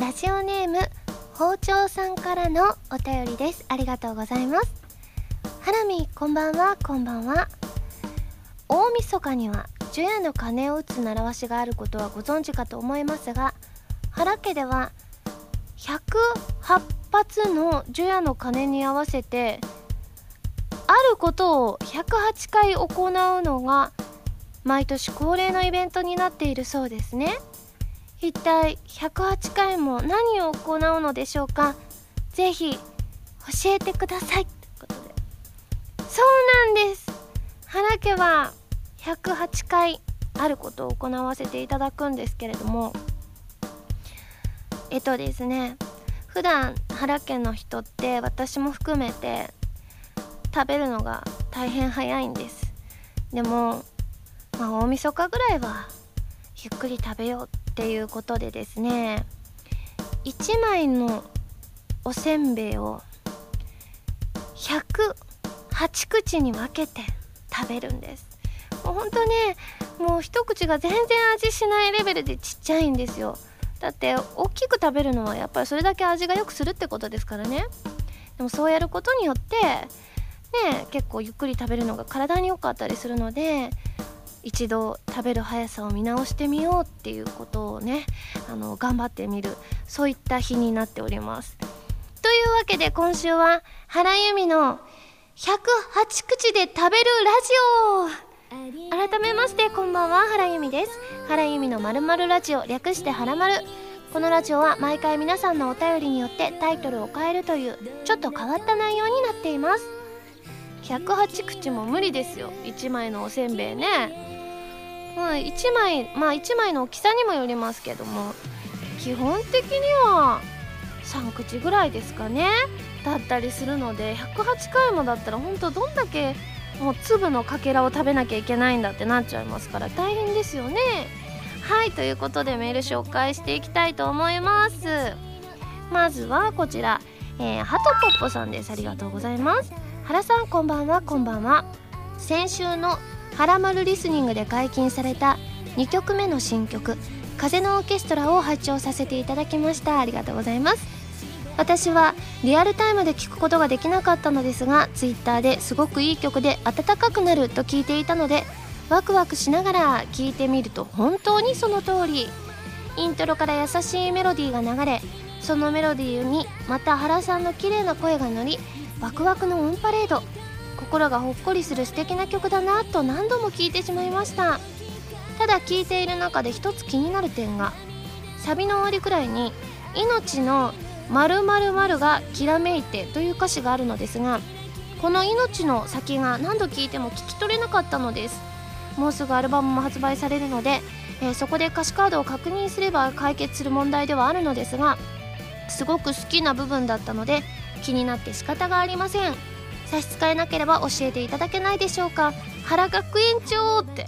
ラジオネーム包丁さんからのお便りです。ありがとうございます。ハラミこんばんは。こんばんは。大晦日には除夜の鐘を打つ習わしがあることはご存知かと思いますが原家では108発の除夜の鐘に合わせてあることを108回行うのが毎年恒例のイベントになっているそうですね。一体108回も何を行うのでしょうか？ぜひ教えてください。ということでそうなんです。原家は108回あることを行わせていただくんですけれども。えっとですね普段原家の人って私も含めて食べるのが大変早いんです。でもまあ大晦日ぐらいはゆっくり食べよう。っていうことでですね1枚のおせんべいを108口に分けて食べるんです。もうほんとねもう一口が全然味しないレベルでちっちゃいんですよ。だって大きく食べるのはやっぱりそれだけ味が良くするってことですからね。でもそうやることによってね結構ゆっくり食べるのが体に良かったりするので一度食べる速さを見直してみようっていうことをねあの頑張ってみるそういった日になっております。というわけで今週は原由美の108口で食べるラジオ改めましてこんばんは原由美です。原由美のまるまるラジオ略してはらまるこのラジオは毎回皆さんのお便りによってタイトルを変えるというちょっと変わった内容になっています。108口も無理ですよ。1枚のおせんべいね。うん、1枚まあ1枚の大きさにもよりますけども基本的には3口ぐらいですかね。だったりするので108回もだったら本当どんだけもう粒のかけらを食べなきゃいけないんだってなっちゃいますから大変ですよね。はいということでメール紹介していきたいと思います。まずはこちら、えー、ハトポッポさんです。ありがとうございます。原さんこんばんはこんばんは。先週のハラマルリスニングで解禁された2曲目の新曲「風のオーケストラ」を拝聴させていただきました。ありがとうございます。私はリアルタイムで聴くことができなかったのですが Twitter ですごくいい曲で温かくなると聞いていたのでワクワクしながら聴いてみると本当にその通り。イントロから優しいメロディーが流れそのメロディーにまた原さんの綺麗な声が乗りワクワクのオンパレード。心がほっこりする素敵な曲だなと何度も聴いてしまいました。ただ聴いている中で一つ気になる点がサビの終わりくらいに「命の〇〇〇がきらめいて」という歌詞があるのですがこの命の先が何度聴いても聞き取れなかったのです。もうすぐアルバムも発売されるので、えー、そこで歌詞カードを確認すれば解決する問題ではあるのですがすごく好きな部分だったので気になって仕方がありません。差し支えなければ教えていただけないでしょうか。原学園長って。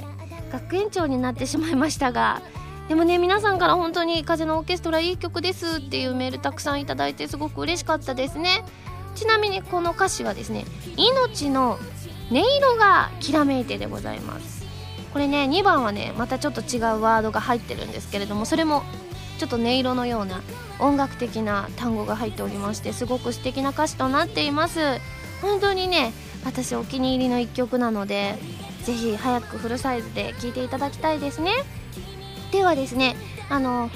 学園長になってしまいましたが。でもね皆さんから本当に「風のオーケストラいい曲です」っていうメールたくさんいただいてすごく嬉しかったですね。ちなみにこの歌詞はですね「命の音色がきらめいて」でございます。これね2番はねまたちょっと違うワードが入ってるんですけれどもそれもちょっと音色のような音楽的な単語が入っておりましてすごく素敵な歌詞となっています。本当にね私お気に入りの一曲なのでぜひ早くフルサイズで聴いていただきたいですね。ではですねあの、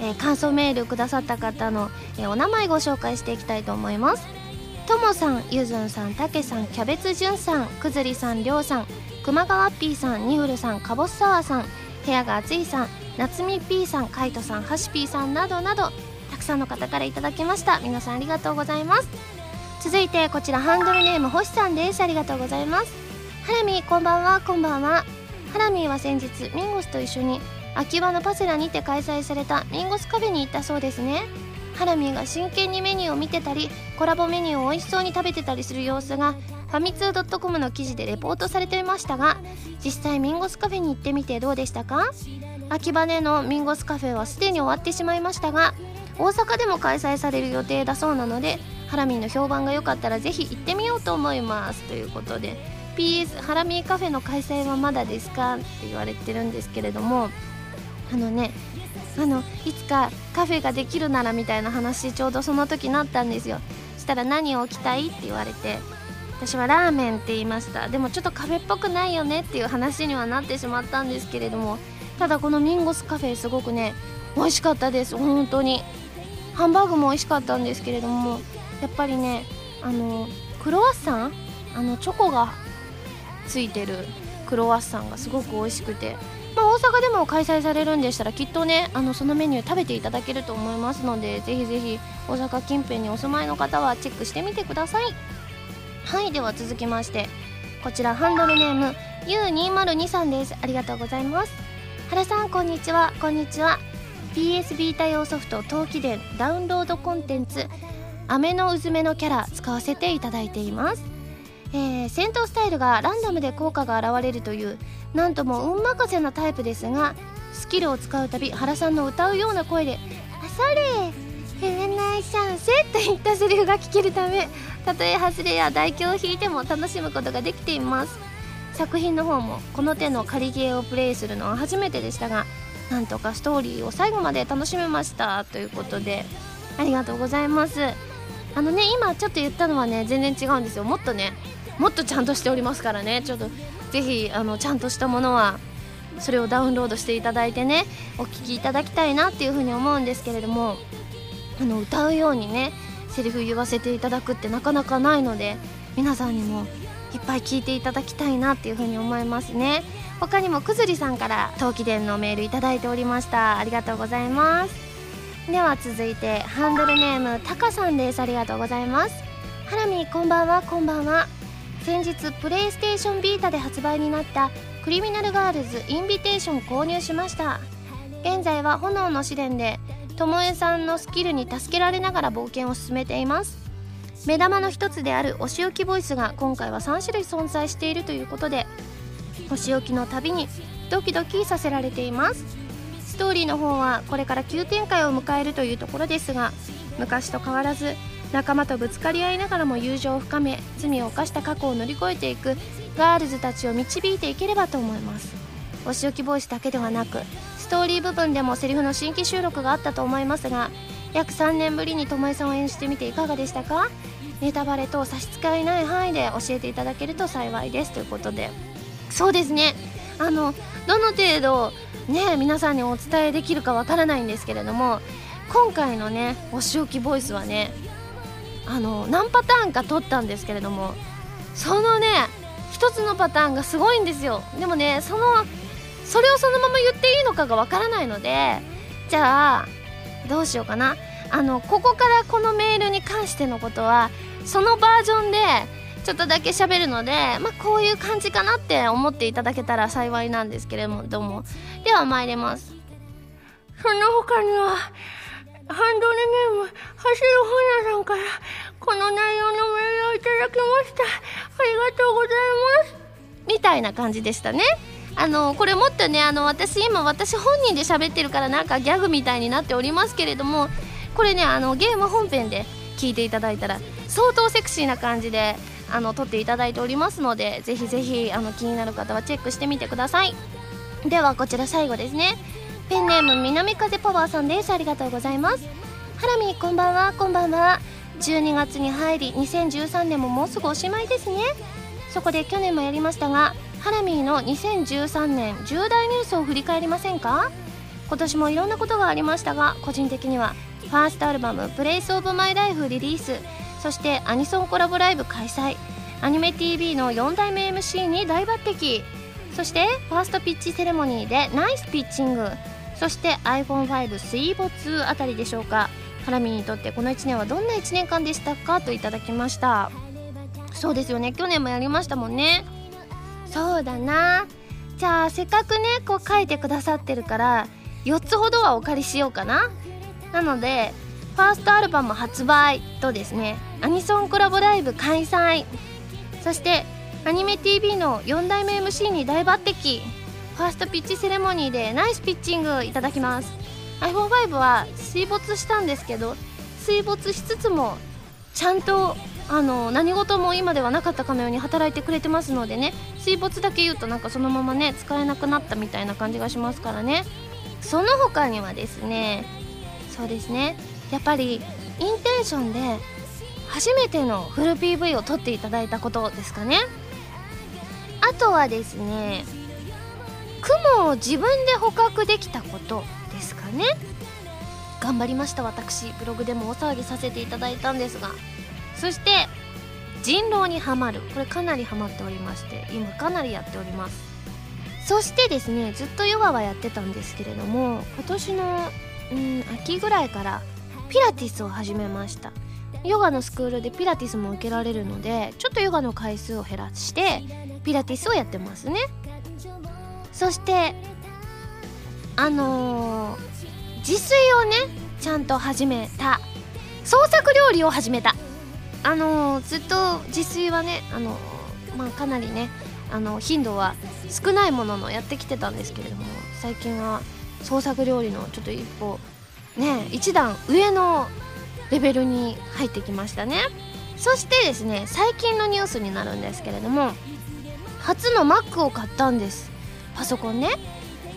えー、感想メールくださった方の、えー、お名前ご紹介していきたいと思います。ともさんゆずんさんたけさんキャベツじゅんさんくずりさんりょうさん熊川 P さんにふるさんかぼすさわさん部屋が暑いさんなつみ P さんかいとさんはし P さんなどなどたくさんの方からいただきました。皆さんありがとうございます。続いてこちらハンドルネーム星さんです。ありがとうございます。ハラミこんばんは。こんばんは。ハラミーは先日ミンゴスと一緒に秋葉のパセラにて開催されたミンゴスカフェに行ったそうですね。ハラミーが真剣にメニューを見てたりコラボメニューを美味しそうに食べてたりする様子がファミツー .com の記事でレポートされていましたが実際ミンゴスカフェに行ってみてどうでしたか？秋葉でのミンゴスカフェはすでに終わってしまいましたが大阪でも開催される予定だそうなのでハラミーの評判が良かったらぜひ行ってみようと思います。ということで PS ハラミーカフェの開催はまだですかって言われてるんですけれどもあのねあのいつかカフェができるならみたいな話ちょうどその時なったんですよ。そしたら何を置きたいって言われて私はラーメンって言いました。でもちょっとカフェっぽくないよねっていう話にはなってしまったんですけれどもただこのミンゴスカフェすごくね美味しかったです。本当に。ハンバーグも美味しかったんですけれどもやっぱりねあのクロワッサン？あのチョコがついてるクロワッサンがすごく美味しくて、まあ、大阪でも開催されるんでしたらきっとねあのそのメニュー食べていただけると思いますのでぜひぜひ大阪近辺にお住まいの方はチェックしてみてください。はいでは続きましてこちらハンドルネーム U202 さんです。ありがとうございます。原さんこんにちは。こんにちは。PS ビータ用ソフト陶器伝ダウンロードコンテンツ飴のうずめのキャラ使わせていただいています。えー、戦闘スタイルがランダムで効果が現れるというなんとも運任せなタイプですがスキルを使うたび原さんの歌うような声で「あそれフルナイシャンセ」といったセリフが聞けるためたとえ外れや代表を弾いても楽しむことができています。作品の方もこの手の仮ゲーをプレイするのは初めてでしたがなんとかストーリーを最後まで楽しめましたということでありがとうございます。あのね今ちょっと言ったのはね全然違うんですよ。もっとねもっとちゃんとしておりますからね。ちょっとぜひあのちゃんとしたものはそれをダウンロードしていただいてねお聴きいただきたいなっていうふうに思うんですけれどもあの歌うようにねセリフ言わせていただくってなかなかないので皆さんにもいっぱい聞いていただきたいなっていうふうに思いますね。他にもくずりさんから陶器伝のメールいただいておりました。ありがとうございます。では続いてハンドルネームたかさんです。ありがとうございます。ハラミこんばんはこんばんは。先日プレイステーションビータで発売になったクリミナルガールズインビテーション購入しました。現在は炎の試練でともえさんのスキルに助けられながら冒険を進めています。目玉の一つであるお仕置きボイスが今回は3種類存在しているということでお仕置きのたびにドキドキさせられています。ストーリーの方はこれから急展開を迎えるというところですが昔と変わらず仲間とぶつかり合いながらも友情を深め罪を犯した過去を乗り越えていくガールズたちを導いていければと思います。お仕置きボイスだけではなくストーリー部分でもセリフの新規収録があったと思いますが約3年ぶりに巴さんを演じてみていかがでしたか？ネタバレと差し支えない範囲で教えていただけると幸いです。ということで。そうですね。あのどの程度ね皆さんにお伝えできるかわからないんですけれども今回のねお仕置きボイスはねあの何パターンか撮ったんですけれどもそのね一つのパターンがすごいんですよ。でもねそのそれをそのまま言っていいのかがわからないのでじゃあどうしようかな。あのここからこのメールに関してのことはそのバージョンでちょっとだけ喋るので、まあ、こういう感じかなって思っていただけたら幸いなんですけれどもどうも。では参ります。その他にはハンドルネーム走る本屋さんからこの内容のメールをいただきました。ありがとうございます。みたいな感じでしたね。あのこれもっとねあの私今私本人で喋ってるからなんかギャグみたいになっておりますけれどもこれねあのゲーム本編で聞いていただいたら相当セクシーな感じであの撮っていただいておりますのでぜひぜひあの気になる方はチェックしてみてください。ではこちら最後ですね。ペンネーム南風パワーさんです。ありがとうございます。ハラミこんばんは。こんばんは。12月に入り2013年ももうすぐおしまいですね。そこで去年もやりましたがハラミーの2013年重大ニュースを振り返りませんか？今年もいろんなことがありましたが個人的にはファーストアルバム「 Place of my life」リリース。そしてアニソンコラボライブ開催。アニメ TV の4代目 MC に大抜擢。そしてファーストピッチセレモニーでナイスピッチング。そして iPhone5 水没あたりでしょうか。はらみーにとってこの1年はどんな1年間でしたか？といただきました。そうですよね。去年もやりましたもんね。そうだな。じゃあせっかくねこう書いてくださってるから4つほどはお借りしようかな。なのでファーストアルバム発売とですねアニソンコラボライブ開催。そしてアニメ TV の4代目 MC に大抜擢。ファーストピッチセレモニーでナイスピッチングいただきます。iPhone5 は水没したんですけど水没しつつもちゃんとあの何事も今ではなかったかのように働いてくれてますのでね水没だけ言うとなんかそのままね使えなくなったみたいな感じがしますからね。その他にはですねそうですね。やっぱりインテンションで初めてのフル PV を撮っていただいたことですかね。あとはですね雲を自分で捕獲できたことですかね。頑張りました。私ブログでも大騒ぎさせていただいたんですが。そして人狼にはまる。これかなりハマっておりまして今かなりやっております。そしてですねずっとヨガはやってたんですけれども今年のうん秋ぐらいからピラティスを始めました。ヨガのスクールでピラティスも受けられるのでちょっとヨガの回数を減らしてピラティスをやってますね。そしてあのー、自炊をねちゃんと始めた。創作料理を始めた。あのー、ずっと自炊はねあのー、まあかなりねあの頻度は少ないもののやってきてたんですけれども最近は創作料理のちょっと一歩ね一段上のレベルに入ってきましたね。そしてですね最近のニュースになるんですけれども初の Mac を買ったんです。パソコンね。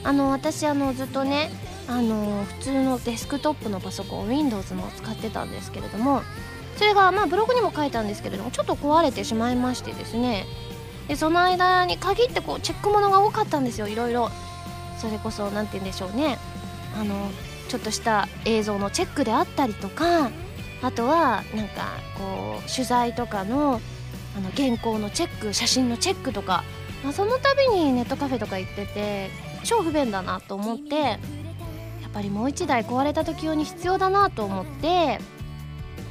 あの私あのずっとねあの普通のデスクトップのパソコン Windows も使ってたんですけれどもそれがまあブログにも書いたんですけれどもちょっと壊れてしまいましてですね。でその間に限ってこうチェックものが多かったんですよいろいろ。それこそ何て言うんでしょうね。あのちょっとした映像のチェックであったりとかあとはなんかこう取材とかのあの原稿のチェック写真のチェックとか、まあ、その度にネットカフェとか行ってて超不便だなと思ってやっぱりもう1台壊れた時用に必要だなと思って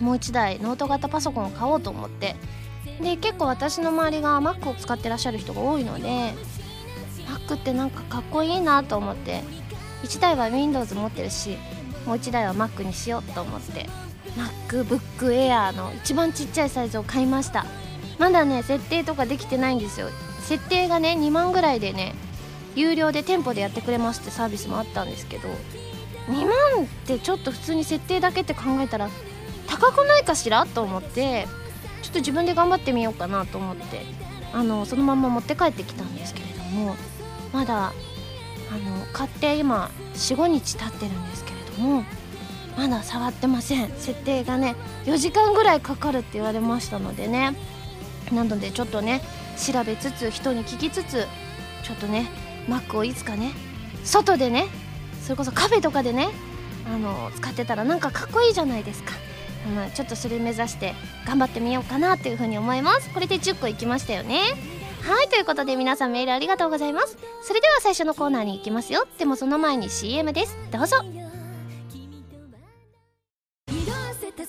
もう1台ノート型パソコンを買おうと思ってで結構私の周りが Mac を使ってらっしゃる人が多いので Mac ってなんかかっこいいなと思って1台は Windows 持ってるしもう1台は Mac にしようと思って MacBook Air の一番ちっちゃいサイズを買いました。まだね設定とかできてないんですよ。設定がね2万ぐらいでね有料で店舗でやってくれますってサービスもあったんですけど2万ってちょっと普通に設定だけって考えたら高くないかしらと思ってちょっと自分で頑張ってみようかなと思ってあのそのまま持って帰ってきたんですけれどもまだあの買って今45日経ってるんですけれどもまだ触ってません。設定がね4時間ぐらいかかるって言われましたのでね。なのでちょっとね調べつつ人に聞きつつちょっとね Mac をいつかね外でねそれこそカフェとかでねあの使ってたらなんかかっこいいじゃないですか。まあ、ちょっとそれ目指して頑張ってみようかなっていうふうに思います。これで10個いきましたよね。はいということで皆さんメールありがとうございます。それでは最初のコーナーに行きますよ。でもその前に CM です。どうぞ。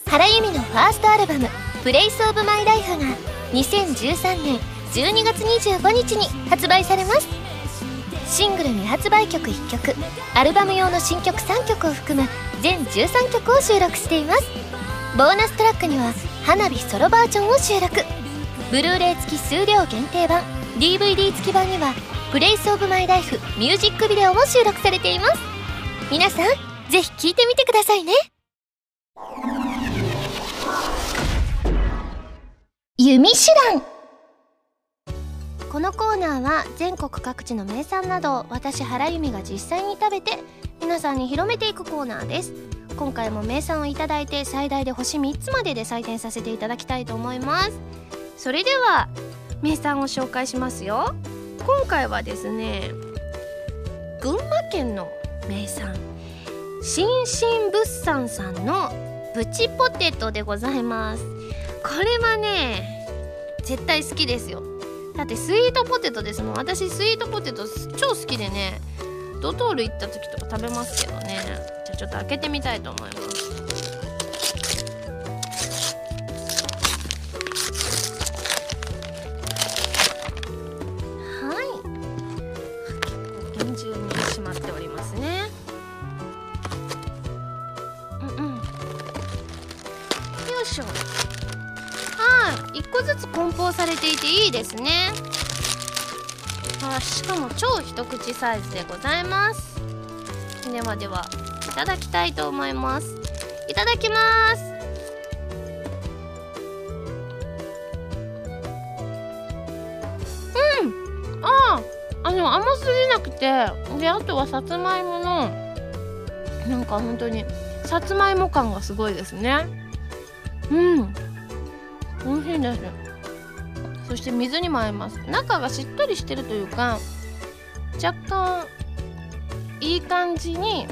原由実のファーストアルバム「 Place of My Life が2013年12月25日に発売されます。シングル未発売曲1曲アルバム用の新曲3曲を含む全13曲を収録しています。ボーナストラックには花火ソロバージョンを収録。ブルーレイ付き数量限定版 DVD 付き版には「 Place of My Life ミュージックビデオも収録されています。皆さんぜひ聴いてみてくださいね。弓手段。このコーナーは全国各地の名産など私原由美が実際に食べて皆さんに広めていくコーナーです。今回も名産を頂いて最大で星3つまでで採点させていただきたいと思います。それでは名産を紹介しますよ。今回はですね群馬県の名産新進物産さんのプチポテトでございます。これはね絶対好きですよ。だってスイートポテトですもん。私スイートポテト超好きでねドトール行った時とか食べますけどね。じゃあちょっと開けてみたいと思います。梱包されていていいですね。あしかも超一口サイズでございます。ではではいただきたいと思います。いただきます。うん。あああの甘すぎなくてであとはさつまいものなんか本当にさつまいも感がすごいですね。うん。美味しいです。そして水にも合います。中がしっとりしてるというか若干いい感じに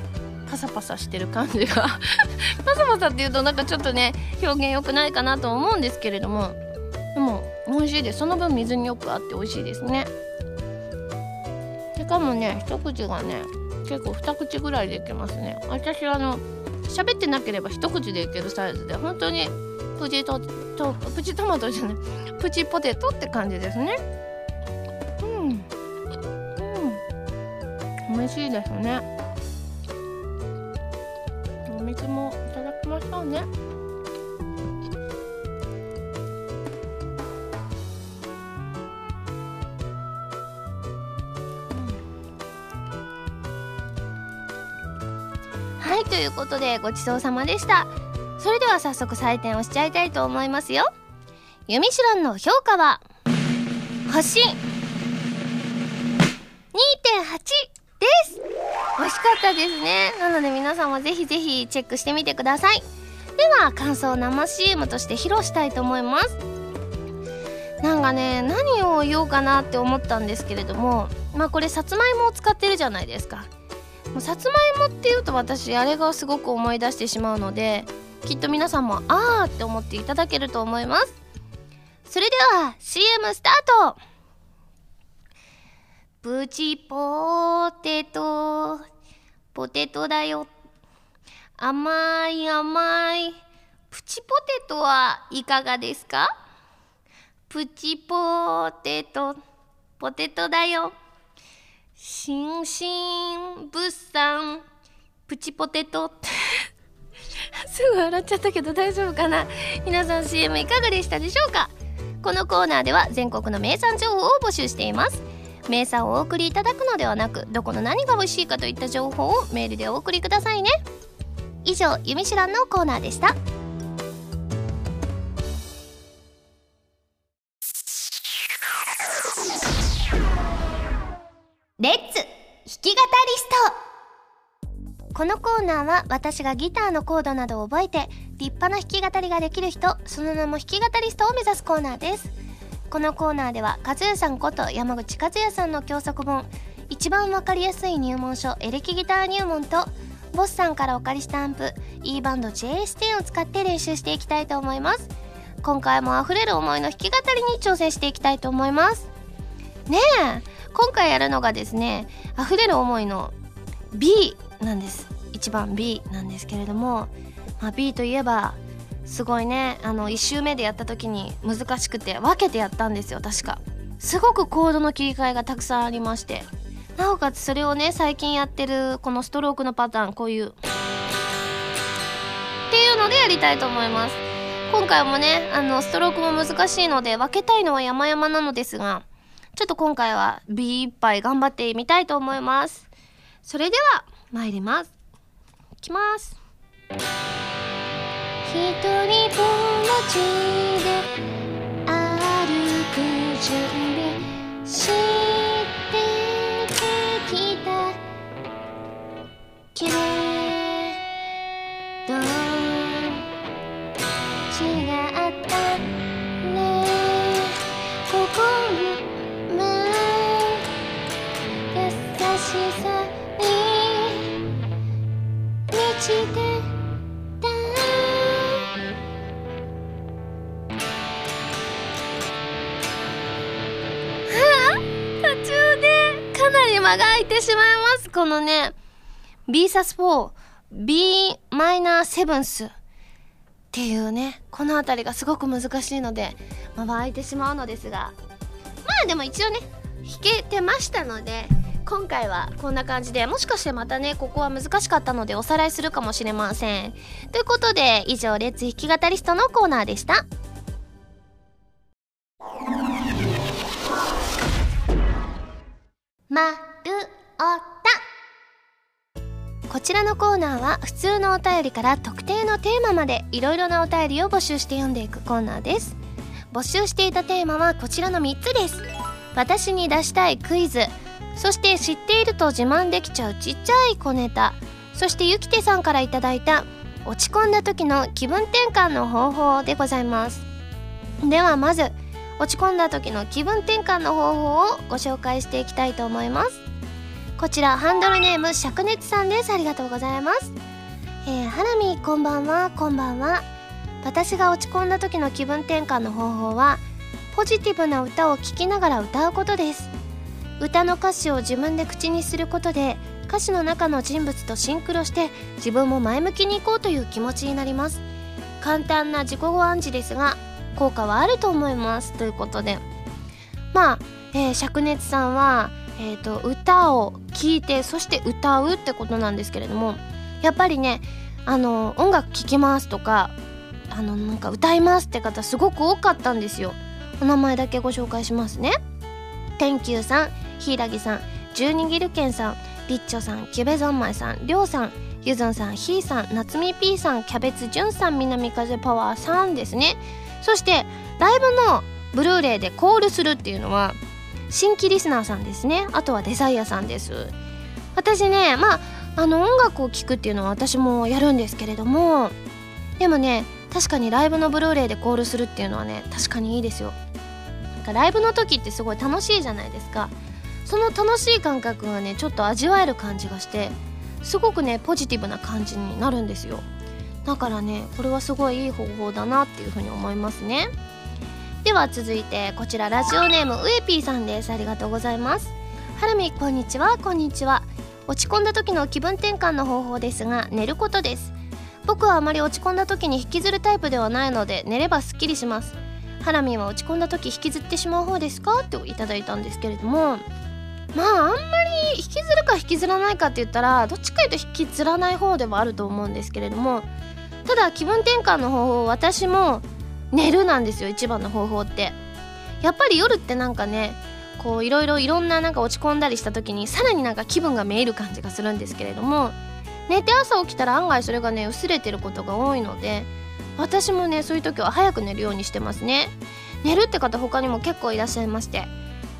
パサパサしてる感じが パサパサっていうとなんかちょっとね表現良くないかなと思うんですけれどもでも美味しいです。その分水によく合って美味しいですね。しかもね一口がね結構二口ぐらいでいけますね。私あの喋ってなければ一口でいけるサイズで本当にプチトとプチトマトじゃない。プチポテトって感じですね。うん。うん。美味しいですね。お水もいただきましょうねはいということでごちそうさまでした。それでは早速採点をしちゃいたいと思いますよ。ユミシュランの評価は星2.8です。美味しかったですね。なので皆さんもぜひぜひチェックしてみてください。では感想を生 CM として披露したいと思います。なんかね何を言おうかなって思ったんですけれどもまあこれさつまいもを使ってるじゃないですか。もうさつまいもっていうと私あれがすごく思い出してしまうのできっと皆さんもあーって思っていただけると思います。それでは CM スタート。プチポテト。ポテトだよ。甘い甘い。プチポテトはいかがですか？プチポテト。ポテトだよ。しんしん物産。プチポテト。すぐ笑っちゃったけど大丈夫かな？皆さん CM いかがでしたでしょうか？このコーナーでは全国の名産情報を募集しています。名産をお送りいただくのではなくどこの何が美味しいかといった情報をメールでお送りくださいね。以上「ゆみしらん」のコーナーでした。レッツ！弾き語りスト！このコーナーは私がギターのコードなどを覚えて立派な弾き語りができる人その名も弾き語りストを目指すコーナーです。このコーナーでは和也さんこと山口和也さんの教則本一番わかりやすい入門書エレキギター入門とボスさんからお借りしたアンプ E バンド JS10 を使って練習していきたいと思います。今回も溢れる思いの弾き語りに挑戦していきたいと思います。ねえ今回やるのがですね溢れる思いの B なんです。1番 B なんですけれども、まあ、B といえばすごいねあの1周目でやった時に難しくて分けてやったんですよ確か。すごくコードの切り替えがたくさんありまして。なおかつそれをね最近やってるこのストロークのパターンこういう。っていうのでやりたいと思います。今回もねあのストロークも難しいので分けたいのは山々なのですがちょっと今回は B 一杯頑張ってみたいと思います。それでは参ります。いきます。一人ぼっちで歩く準備してきたけれど。満ちてた。はあ？途中でかなり間が空いてしまいます。このね B サス4 B マイナーセブンスっていうねこの辺りがすごく難しいので間が空いてしまうのですが。まあでも一応ね弾けてましたので今回はこんな感じでもしかしてまたねここは難しかったのでおさらいするかもしれません。ということで以上レッツ弾き語りストのコーナーでした。まるおた。こちらのコーナーは普通のお便りから特定のテーマまでいろいろなお便りを募集して読んでいくコーナーです。募集していたテーマはこちらの3つです。私に出したいクイズそして知っていると自慢できちゃうちっちゃい小ネタ。そしてゆきてさんからいただいた落ち込んだ時の気分転換の方法でございます。ではまず落ち込んだ時の気分転換の方法をご紹介していきたいと思います。こちらハンドルネーム灼熱さんです。ありがとうございます。えー、ハラミこんばんはこんばんは。私が落ち込んだ時の気分転換の方法はポジティブな歌を聴きながら歌うことです。歌の歌詞を自分で口にすることで歌詞の中の人物とシンクロして自分も前向きに行こうという気持ちになります。簡単な自己暗示ですが効果はあると思います。ということで。まあ、えー、灼熱さんは、えーと、歌を聴いてそして歌うってことなんですけれどもやっぱりねあの音楽聴きますとかあのなんか歌いますって方すごく多かったんですよ。お名前だけご紹介しますね。天球さん。柊さん十二ギルケンさんリッチョさんキュベゾンマイさんりょうさんゆずんさんひーさん夏みぴーさんキャベツじゅんさん南風パワーさんですね。そしてライブのブルーレイでコールするっていうのは新規リスナーさんですね。あとはデザイアさんです。私ねまああの音楽を聴くっていうのは私もやるんですけれどもでもね確かにライブのブルーレイでコールするっていうのはね確かにいいですよ。なんかライブの時ってすごい楽しいじゃないですか。その楽しい感覚がねちょっと味わえる感じがしてすごくねポジティブな感じになるんですよ。だからねこれはすごいいい方法だなっていうふうに思いますね。では続いてこちらラジオネームうえぴーさんです。ありがとうございます。ハラミこんにちは。こんにちは。落ち込んだ時の気分転換の方法ですが寝ることです。僕はあまり落ち込んだ時に引きずるタイプではないので寝ればすっきりします。ハラミは落ち込んだ時引きずってしまう方ですか？っていただいたんですけれどもまああんまり引きずるか引きずらないかって言ったらどっちかいうと引きずらない方ではあると思うんですけれどもただ気分転換の方法私も寝るなんですよ一番の方法って。やっぱり夜ってなんかねこういろいろいろんななんか落ち込んだりした時にさらになんか気分がめいる感じがするんですけれども寝て朝起きたら案外それがね薄れてることが多いので私もねそういう時は早く寝るようにしてますね。寝るって方他にも結構いらっしゃいまして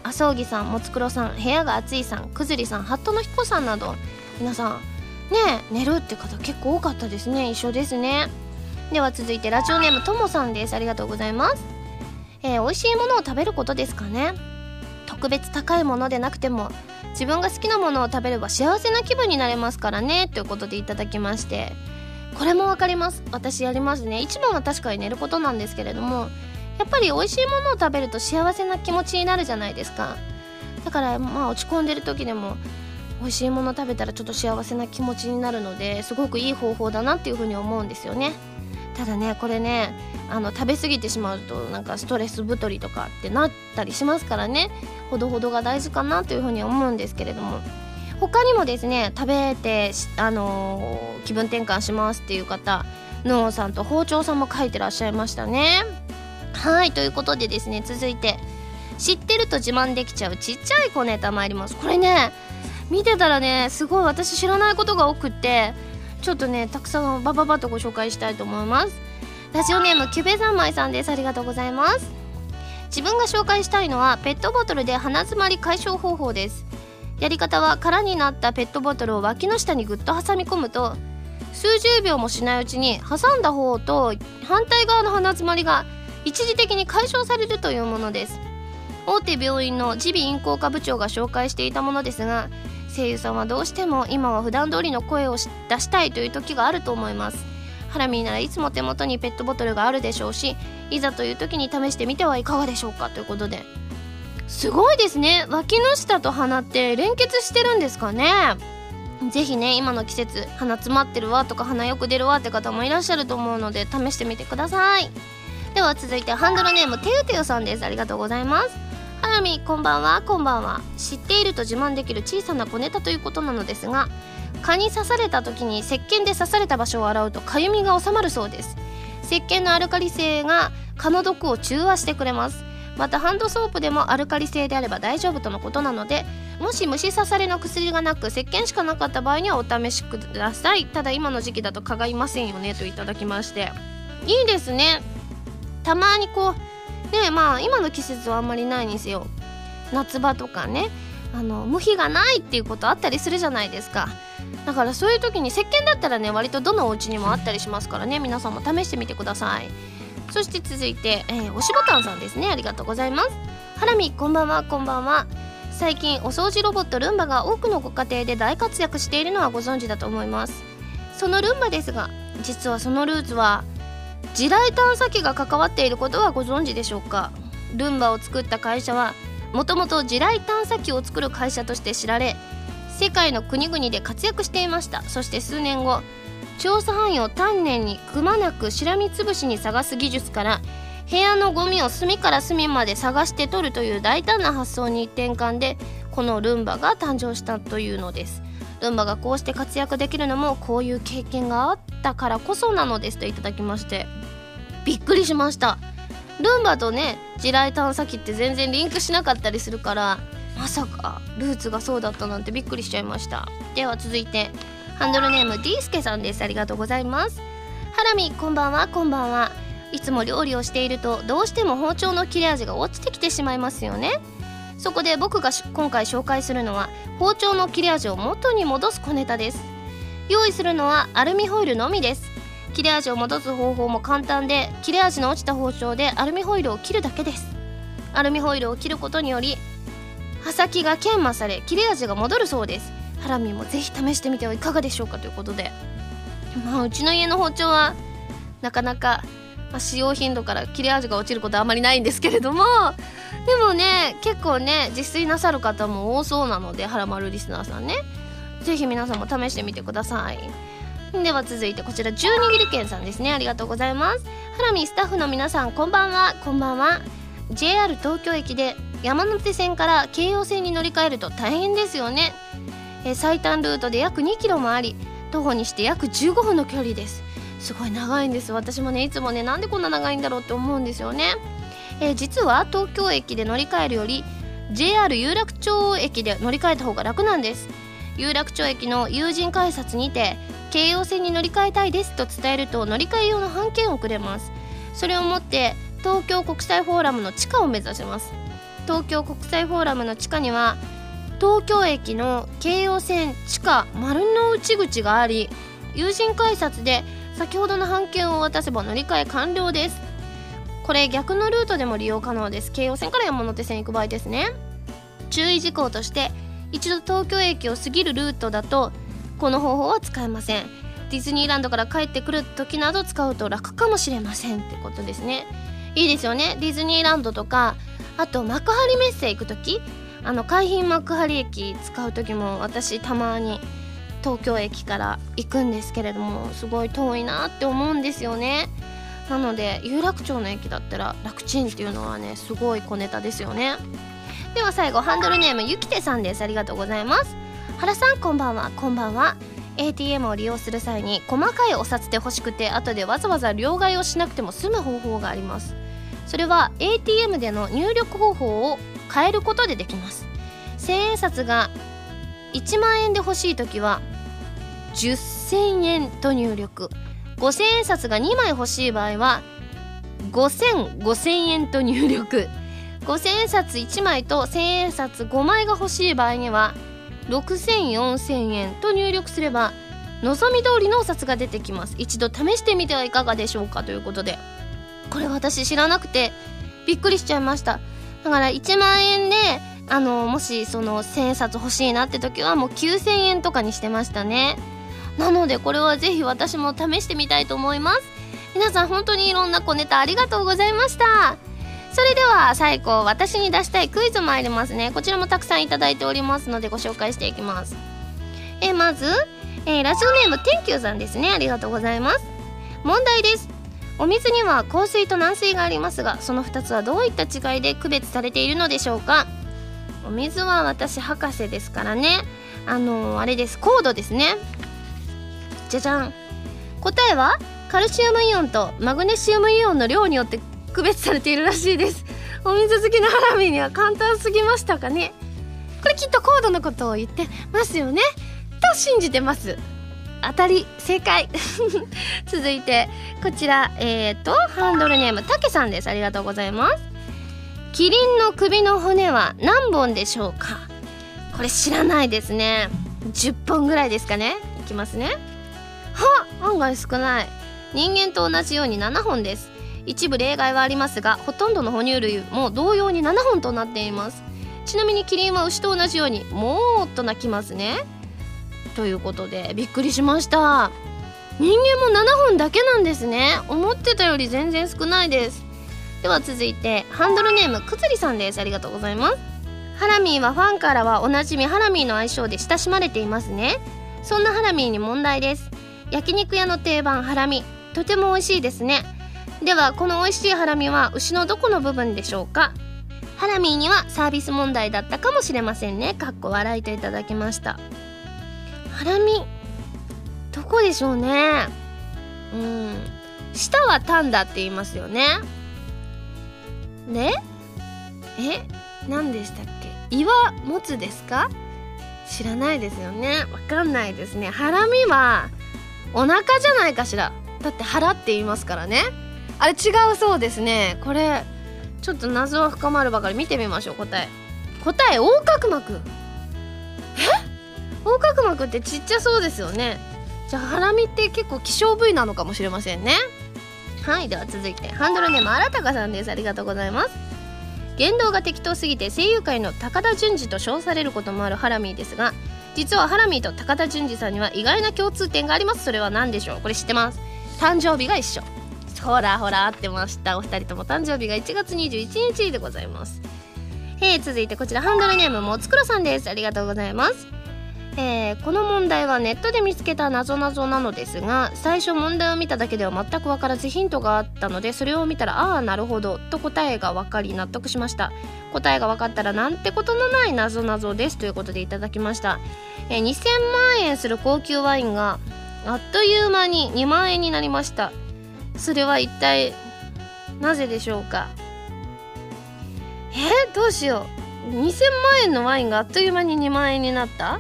麻生木さんもつくろさん部屋が暑いさんくずりさんハットの彦さんなど皆さんね寝るって方結構多かったですね。一緒ですね。では続いてラジオネームともさんです。ありがとうございます。えー、美味しいものを食べることですかね。特別高いものでなくても自分が好きなものを食べれば幸せな気分になれますからね。ということでいただきまして。これも分かります。私やりますね。一番は確かに寝ることなんですけれどもやっぱり美味しいものを食べると幸せな気持ちになるじゃないですか。だからまあ落ち込んでる時でも美味しいもの食べたらちょっと幸せな気持ちになるのですごくいい方法だなっていうふうに思うんですよね。ただねこれねあの食べ過ぎてしまうとなんかストレス太りとかってなったりしますからね。ほどほどが大事かなというふうに思うんですけれども。他にもですね食べて、あのー、気分転換しますっていう方ノーさんと包丁さんも書いてらっしゃいましたね。はいということでですね続いて知ってると自慢できちゃうちっちゃい小ネタ参ります。これね見てたらねすごい私知らないことが多くってちょっとねたくさんバババとご紹介したいと思います。ラジオネームキュベ三昧さんです。ありがとうございます。自分が紹介したいのはペットボトルで鼻づまり解消方法です。やり方は空になったペットボトルを脇の下にぐっと挟み込むと数十秒もしないうちに挟んだ方と反対側の鼻づまりが一時的に解消されるというものです。大手病院の耳鼻咽喉科部長が紹介していたものですが声優さんはどうしても今は普段通りの声を出したいという時があると思います。ハラミーならいつも手元にペットボトルがあるでしょうしいざという時に試してみてはいかがでしょうかということで。すごいですね。脇の下と鼻って連結してるんですかね。ぜひね今の季節鼻詰まってるわとか鼻よく出るわって方もいらっしゃると思うので試してみてください。では続いてハンドルネームてゆてゆさんです。ありがとうございます。ハラミこんばんは。こんばんは。知っていると自慢できる小さな小ネタということなのですが蚊に刺された時に石鹸で刺された場所を洗うとかゆみが収まるそうです。石鹸のアルカリ性が蚊の毒を中和してくれます。またハンドソープでもアルカリ性であれば大丈夫とのことなのでもし虫刺されの薬がなく石鹸しかなかった場合にはお試しください。ただ今の時期だと蚊がいませんよねといただきまして。いいですね。たまにこうねまあ今の季節はあんまりないんですよ夏場とかねあの無比がないっていうことあったりするじゃないですか。だからそういう時に石鹸だったらね割とどのお家にもあったりしますからね皆さんも試してみてください。そして続いて、えー、おしぼたんさんですね。ありがとうございます。ハラミこんばんはこんばんは。最近お掃除ロボットルンバが多くのご家庭で大活躍しているのはご存知だと思います。そのルンバですが実はそのルーツは地雷探査機が関わっていることはご存知でしょうか？ルンバを作った会社はもともと地雷探査機を作る会社として知られ世界の国々で活躍していました。そして数年後調査範囲を丹念にくまなくしらみつぶしに探す技術から部屋のゴミを隅から隅まで探して取るという大胆な発想に転換でこのルンバが誕生したというのです。ルンバがこうして活躍できるのもこういう経験があったからこそなのですといただきましてびっくりしました。ルンバとね地雷探査機って全然リンクしなかったりするからまさかルーツがそうだったなんてびっくりしちゃいました。では続いてハンドルネーム D スケさんです。ありがとうございます。ハラミこんばんはこんばんは。いつも料理をしているとどうしても包丁の切れ味が落ちてきてしまいますよね。そこで僕が今回紹介するのは包丁の切れ味を元に戻す小ネタです。用意するのはアルミホイルのみです。切れ味を戻す方法も簡単で切れ味の落ちた包丁でアルミホイルを切るだけです。アルミホイルを切ることにより刃先が研磨され切れ味が戻るそうです。ハラミもぜひ試してみてはいかがでしょうかということで。まあうちの家の包丁はなかなかまあ、使用頻度から切れ味が落ちることはあまりないんですけれどもでもね結構ね自炊なさる方も多そうなのではらまるリスナーさんね。是非皆さんも試してみてください。では続いてこちら十二ギルケンさんですね。ありがとうございます。ハラミスタッフの皆さんこんばんは。こんばんは。JR 東京駅で山手線から京葉線に乗り換えると大変ですよね。え最短ルートで約2キロもあり徒歩にして約15分の距離です。すごい長いんです。私もねいつもねなんでこんな長いんだろうって思うんですよね、えー、実は東京駅で乗り換えるより JR 有楽町駅で乗り換えた方が楽なんです。有楽町駅の友人改札にて京葉線に乗り換えたいですと伝えると乗り換え用の半券をくれます。それを持って東京国際フォーラムの地下を目指します。東京国際フォーラムの地下には東京駅の京葉線地下丸の内口があり友人改札で先ほどの半券を渡せば乗り換え完了です。これ逆のルートでも利用可能です。京葉線から山手線行く場合ですね。注意事項として一度東京駅を過ぎるルートだとこの方法は使えません。ディズニーランドから帰ってくる時など使うと楽かもしれませんってことですね。いいですよね。ディズニーランドとかあと幕張メッセ行く時あの海浜幕張駅使う時も私たまに東京駅から行くんですけれどもすごい遠いなって思うんですよね。なので有楽町の駅だったら楽ちんっていうのはねすごい小ネタですよね。では最後ハンドルネームゆきてさんです。ありがとうございます。原さんこんばんは。こんばんは。ATM を利用する際に細かいお札で欲しくて後でわざわざ両替をしなくても済む方法があります。それは ATM での入力方法を変えることでできます。千円札が1万円で欲しい時は10,000円と入力。5,000円札が2枚欲しい場合は5,0005,000円と入力。5,000円札1枚と1,000円札5枚が欲しい場合には6,0004,000円と入力すれば望み通りのお札が出てきます。一度試してみてはいかがでしょうかということで。これ私知らなくてびっくりしちゃいました。だから1万円であのもしその1000円札欲しいなって時はもう9000円とかにしてましたね。なのでこれはぜひ私も試してみたいと思います。皆さん本当にいろんな小ネタありがとうございました。それでは最後私に出したいクイズ参りますね。こちらもたくさんいただいておりますのでご紹介していきます。えまず、えー、ラジオネーム天球さんですね。ありがとうございます。問題です。お水には硬水と軟水がありますがその2つはどういった違いで区別されているのでしょうか。お水は私博士ですからね。あのー、あれです。コードですね。じゃじゃん。答えはカルシウムイオンとマグネシウムイオンの量によって区別されているらしいです。お水好きのハラミには簡単すぎましたかね。これきっとコードのことを言ってますよね。と信じてます。当たり正解。続いてこちらえっ、ー、とハンドルネームたけさんです。ありがとうございます。キリンの首の骨は何本でしょうか？これ知らないですね。10本ぐらいですかね？いきますね。は案外少ない。人間と同じように7本です。一部例外はありますがほとんどの哺乳類も同様に7本となっています。ちなみにキリンは牛と同じようにもーっと鳴きますね。ということでびっくりしました。人間も7本だけなんですね。思ってたより全然少ないです。では続いてハンドルネームくつりさんです。ありがとうございます。ハラミーはファンからはおなじみハラミーの愛称で親しまれていますね。そんなハラミーに問題です。焼肉屋の定番ハラミ。とても美味しいですね。ではこの美味しいハラミは牛のどこの部分でしょうか？ハラミーにはサービス問題だったかもしれませんね。かっこ笑いといただきました。ハラミどこでしょうね？うん。舌はタンだって言いますよね。ねえ何でしたっけ？胃は持つですか？知らないですよね。わかんないですね。ハラミはお腹じゃないかしら。だって腹って言いますからね。あれ違うそうですね。これちょっと謎は深まるばかり。見てみましょう答え。答え横隔膜。え？横隔膜ってちっちゃそうですよね。じゃあハラミって結構希少部位なのかもしれませんね。はいでは続いて。ハンドルネームあらたかさんです。ありがとうございます。言動が適当すぎて声優界の高田純次と称されることもあるハラミーですが実はハラミーと高田純次さんには意外な共通点があります。それは何でしょう？これ知ってます？誕生日が一緒。ほらほら合ってました。お二人とも誕生日が1月21日でございます。えー、続いてこちらハンドルネームもつくろさんです。ありがとうございます。えー、この問題はネットで見つけたなぞなぞなのですが最初問題を見ただけでは全く分からずヒントがあったのでそれを見たらああなるほどと答えが分かり納得しました。答えが分かったらなんてことのないなぞなぞですということでいただきました、えー、2000万円する高級ワインがあっという間に2万円になりました。それは一体なぜでしょうか？えー、どうしよう。2000万円のワインがあっという間に2万円になった？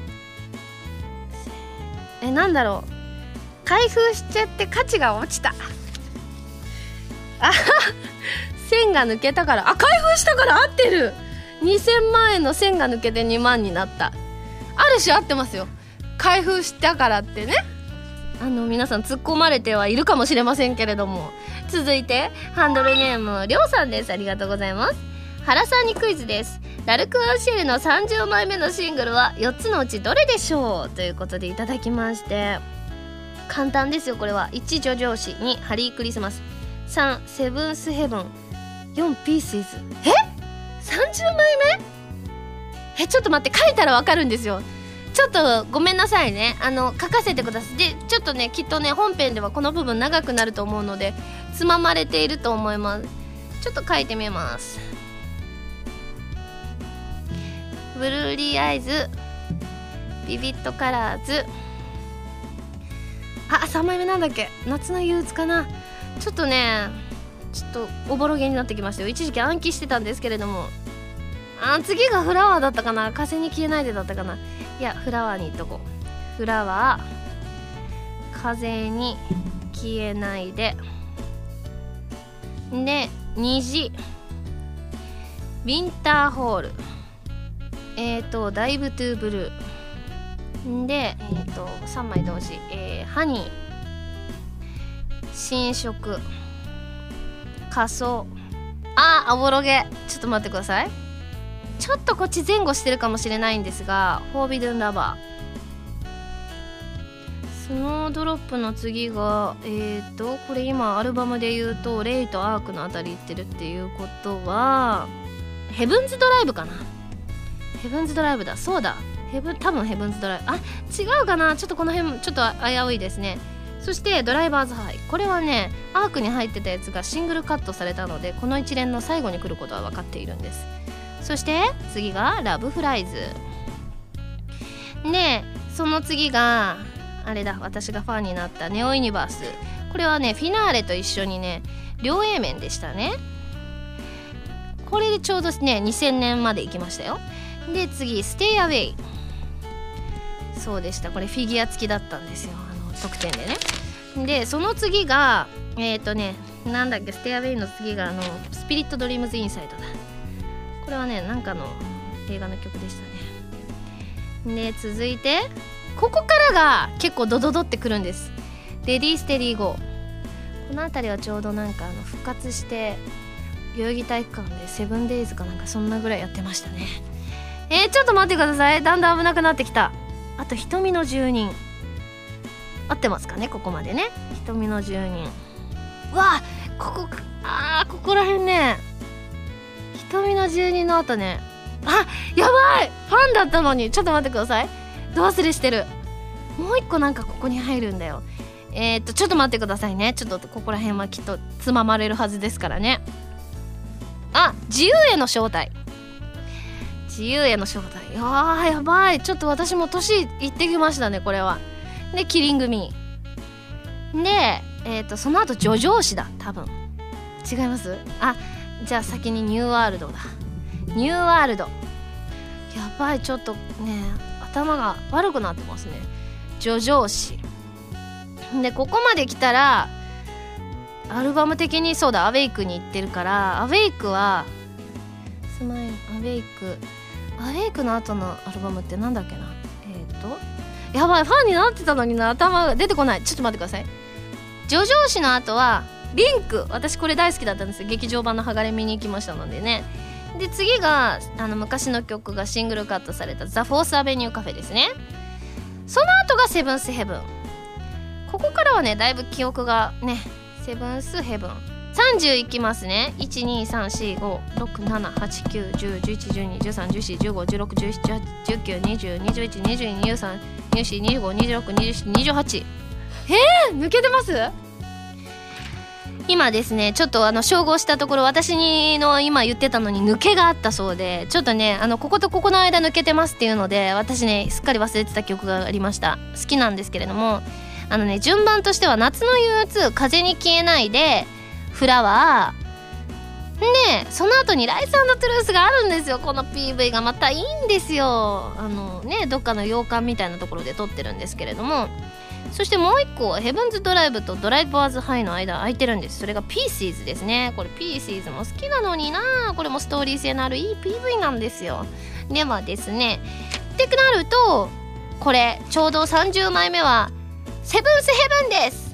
えなんだろう。開封しちゃって価値が落ちた。あ線が抜けたから。あ開封したから合ってる。2000万円の線が抜けて2万になった。ある種合ってますよ。開封したからってね。あの皆さん突っ込まれてはいるかもしれませんけれども。続いてハンドルネームりょうさんです。ありがとうございます。原さんにクイズです。ラルク・アンシェルの30枚目のシングルは4つのうちどれでしょうということでいただきまして簡単ですよ。これは1ジョジョシ2ハリークリスマス。3セブンスヘブン。4ピースイズ。え？30枚目？えちょっと待って。書いたらわかるんですよ。ちょっとごめんなさいね。あの書かせてください。でちょっとねきっとね本編ではこの部分長くなると思うのでつままれていると思います。ちょっと書いてみます。ブルーリーアイズビビットカラーズ。あ3枚目なんだっけ？夏の憂鬱かな？ちょっとねちょっとおぼろげになってきましたよ。一時期暗記してたんですけれども。あ次がフラワーだったかな？風に消えないでだったかな？いやフラワーにいっとこう。フラワー風に消えないで。で虹。ウィンターホール。えっ、ー、とダイブトゥーブルー。で、えーと、3枚同時、えー、ハニー。新色。仮装。あおぼろげ。ちょっと待ってください。ちょっとこっち前後してるかもしれないんですがフォービドゥンラバー。スノードロップの次がえっ、ー、とこれ今アルバムで言うとレイとアークのあたり行ってるっていうことはヘブンズドライブかな。ヘブンズドライブだ。そうだ。ヘブ多分ヘブンズドライブ。あ違うかな？ちょっとこの辺ちょっと危ういですね。そしてドライバーズハイ。これはねアークに入ってたやつがシングルカットされたのでこの一連の最後に来ることは分かっているんです。そして次がラブフライズ。でその次があれだ私がファンになったネオユニバース。これはねフィナーレと一緒にね両 A 面でしたね。これでちょうどね2000年まで行きましたよ。で次「ステイアウェイ」そうでした。これフィギュア付きだったんですよ。あの特典でね。でその次がえっ、ー、とねなんだっけステイアウェイの次があのスピリットドリームズインサイドだ。これはねなんかの映画の曲でしたね。で続いてここからが結構ドドドってくるんです。レディーステディーゴーこの辺りはちょうどなんかあの復活して代々木体育館でセブンデイズかなんかそんなぐらいやってましたね。えー、ちょっと待ってください。だんだん危なくなってきた。あと瞳の住人。合ってますかね？ここまでね。瞳の住人。わあここあーここら辺ね。瞳の住人の後ね。あやばい！ファンだったのに。ちょっと待ってください。ど忘れしてる。もう一個なんかここに入るんだよ。えー、っとちょっと待ってくださいね。ちょっとここら辺はきっとつままれるはずですからね。あ自由への招待。自由への招待。いやーやばい。ちょっと私も年いってきましたねこれは。でキリングミーでえっ、ー、とその後叙情詩だ多分。違います？あじゃあ先にニューワールドだ。ニューワールド。やばいちょっとね頭が悪くなってますね。叙情詩。でここまで来たらアルバム的にそうだアウェイクに行ってるからアウェイクはスマイルアウェイクアウェイクの後のアルバムってなんだっけな？えっ、ー、と。やばいファンになってたのにな頭が出てこない。ちょっと待ってください。叙情詩の後はリンク。私これ大好きだったんですよ。劇場版の剥がれ見に行きましたのでね。で次があの昔の曲がシングルカットされた「ザ・フォース・アベニュー・カフェ」ですね。その後が「セブンス・ヘブン」ここからはねだいぶ記憶がねセブンス・ヘブン。30いきますね。12345678910111213141516171819202122232425262728えー、抜けてます今ですねちょっとあの照合したところ私の今言ってたのに抜けがあったそうでちょっとねあのこことここの間抜けてますっていうので私ねすっかり忘れてた曲がありました。好きなんですけれどもあのね順番としては夏の憂鬱風に消えないでフラワーでその後にライストゥルースがあるんですよ。この PV がまたいいんですよ。あのねどっかの洋館みたいなところで撮ってるんですけれども。そしてもう一個ヘブンズドライブとドライバーズハイの間空いてるんです。それがピーシーズですね。これピーシーズも好きなのにな。これもストーリー性のあるいい PV なんですよ。ではですねってなるとこれちょうど30枚目はセブンスヘブンです。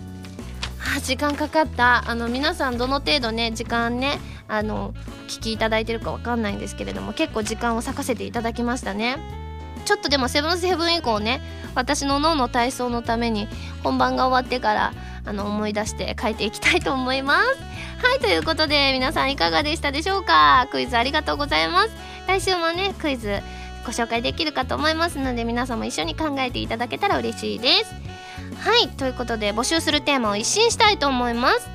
あ時間かかった。あの皆さんどの程度ね時間ねあの聞きいただいてるかわかんないんですけれども結構時間を割かせていただきましたね。ちょっとでもセブンスヘブン以降ね私の脳の体操のために本番が終わってからあの思い出して書いていきたいと思います。はいということで皆さんいかがでしたでしょうか？クイズありがとうございます。来週もねクイズご紹介できるかと思いますので皆さんも一緒に考えていただけたら嬉しいです。はいということで募集するテーマを一新したいと思います。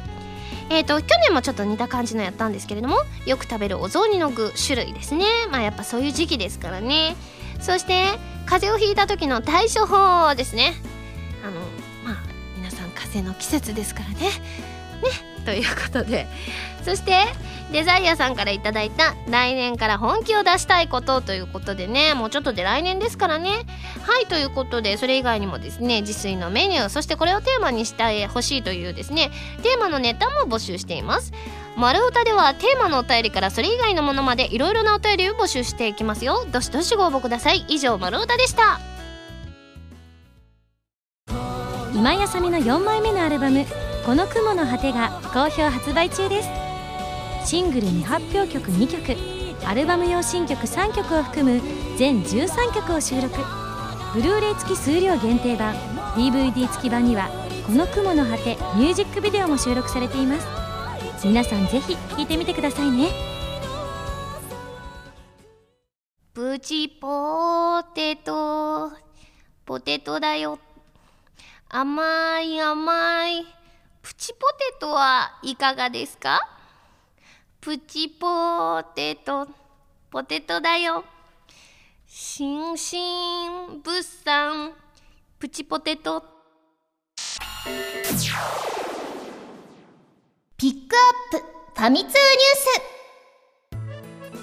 えーと、去年もちょっと似た感じのやったんですけれどもよく食べるお雑煮の具種類ですね。まあやっぱそういう時期ですからね。そして風邪をひいた時の対処法ですね。あのまあ皆さん風邪の季節ですからね。ということでそしてデザイアさんから頂いた来年から本気を出したいことということでねもうちょっとで来年ですからね。はいということでそれ以外にもですね自炊のメニューそしてこれをテーマにしてほしいというですねテーマのネタも募集しています。丸歌ではテーマのお便りからそれ以外のものまでいろいろなお便りを募集していきますよ。どしどしご応募ください。以上丸歌でした。今やさみの4枚目のアルバム「この雲の果て」が好評発売中です。シングル未発表曲2曲アルバム用新曲3曲を含む全13曲を収録。ブルーレイ付き数量限定版 DVD 付き版には「この雲の果て」ミュージックビデオも収録されています。皆さんぜひ聴いてみてくださいね。プチポテト。ポテトだよ。甘い甘い。プチポテトはいかがですか？プチポテト。ポテトだよ。しんしん物産。プチポテト。ピックアップ。ファミ通ニュース。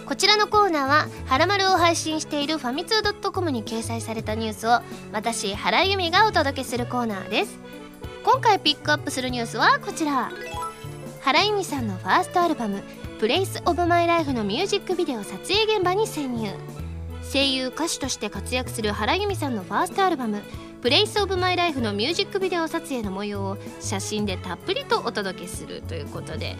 こちらのコーナーは「はらまる」を配信しているファミツー .com に掲載されたニュースを私原由美がお届けするコーナーです。今回ピックアップするニュースはこちら。原由美さんのファーストアルバム「プレイス・オブ・マイ・ライフ」のミュージックビデオ撮影現場に潜入。声優歌手として活躍する原由実さんのファーストアルバム「 Place of My Life のミュージックビデオ撮影の模様を写真でたっぷりとお届けするということで。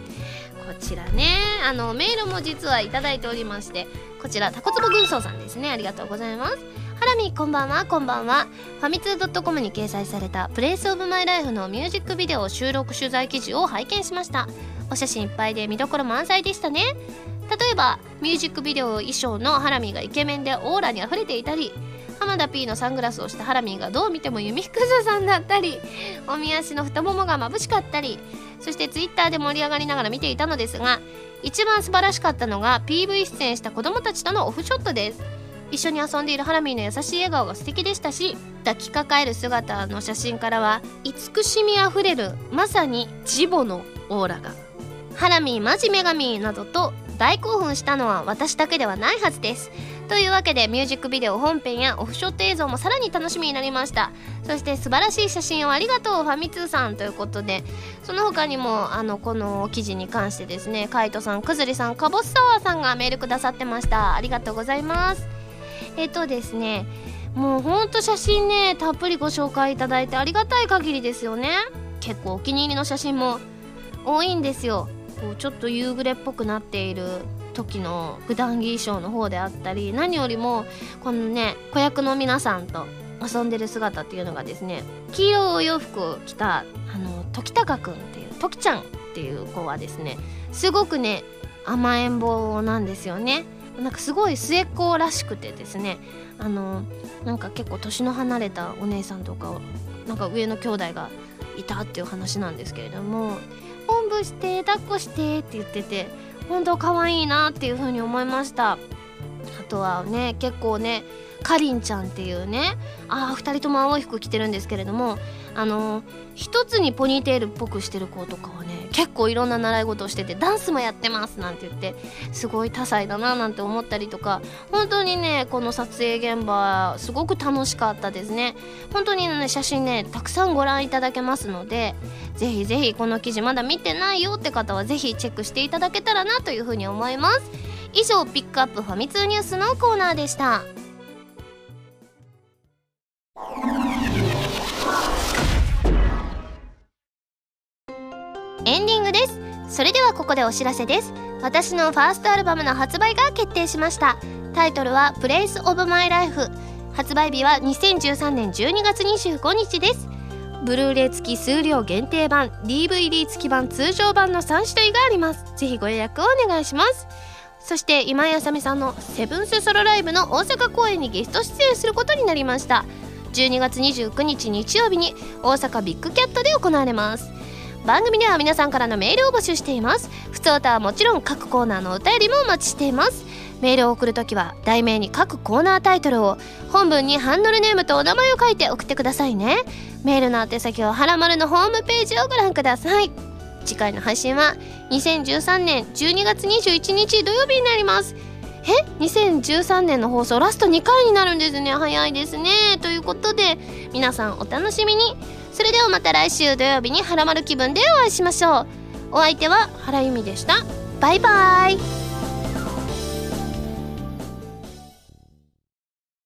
こちらねあのメールも実はいただいておりましてこちらタコツボ軍曹さんですね。ありがとうございます。はらみーこんばんはこんばんは。ファミ通.com に掲載された「 Place of My Life のミュージックビデオ収録取材記事を拝見しました。お写真いっぱいで見どころ満載でしたね。例えばミュージックビデオ衣装のハラミがイケメンでオーラにあふれていたり浜田 P のサングラスをしたハラミーがどう見ても弓福ささんだったりおみ足の太ももが眩しかったりそしてツイッターで盛り上がりながら見ていたのですが一番素晴らしかったのが PV 出演した子供たちとのオフショットです。一緒に遊んでいるハラミーの優しい笑顔が素敵でしたし抱きかかえる姿の写真からは慈しみあふれるまさにジボのオーラが。ハラミーマジ女神などと大興奮したのは私だけではないはずです。というわけでミュージックビデオ本編やオフショット映像もさらに楽しみになりました。そして素晴らしい写真をありがとうファミ通さん。ということでその他にもあのこの記事に関してですねカイトさんくずりさんかぼすサワーさんがメールくださってました。ありがとうございます。えっ、とですねもうほんと写真ねたっぷりご紹介いただいてありがたい限りですよね。結構お気に入りの写真も多いんですよ。こうちょっと夕暮れっぽくなっている時の普段着衣装の方であったり何よりもこのね子役の皆さんと遊んでる姿っていうのがですね黄色いお洋服を着たあの時高くんっていう時ちゃんっていう子はですねすごくね甘えん坊なんですよね。なんかすごい末っ子らしくてですね。あのなんか結構年の離れたお姉さんとかなんか上の兄弟がいたっていう話なんですけれどもおんぶして抱っこしてって言ってて本当可愛いなっていう風に思いました。あとはね結構ねかりんちゃんっていうねああ2人とも青い服着てるんですけれどもあの一つにポニーテールっぽくしてる子とかはね結構いろんな習い事をしててダンスもやってますなんて言ってすごい多彩だななんて思ったりとか本当にねこの撮影現場すごく楽しかったですね。本当にね写真ねたくさんご覧いただけますのでぜひぜひこの記事まだ見てないよって方はぜひチェックしていただけたらなというふうに思います。以上ピックアップファミ通ニュースのコーナーでした。エンディングです。それではここでお知らせです。私のファーストアルバムの発売が決定しました。タイトルは「プレイスオブマイライフ発売日は2013年12月25日です。ブルーレイ付き数量限定版 DVD 付き版通常版の3種類があります。ぜひご予約をお願いします。そして今井あさみさんのセブンスソロライブの大阪公演にゲスト出演することになりました。12月29日日曜日に大阪ビッグキャットで行われます。番組では皆さんからのメールを募集しています。普通歌はもちろん各コーナーのお便りもお待ちしています。メールを送るときは題名に各コーナータイトルを本文にハンドルネームとお名前を書いて送ってくださいね。メールの宛先ははらまるのホームページをご覧ください。次回の配信は2013年12月21日土曜日になります。え？2013年の放送ラスト2回になるんですね。早いですね。ということで皆さんお楽しみに。それではまた来週土曜日にハラマル気分でお会いしましょう。お相手は原由美でした。バイバーイ。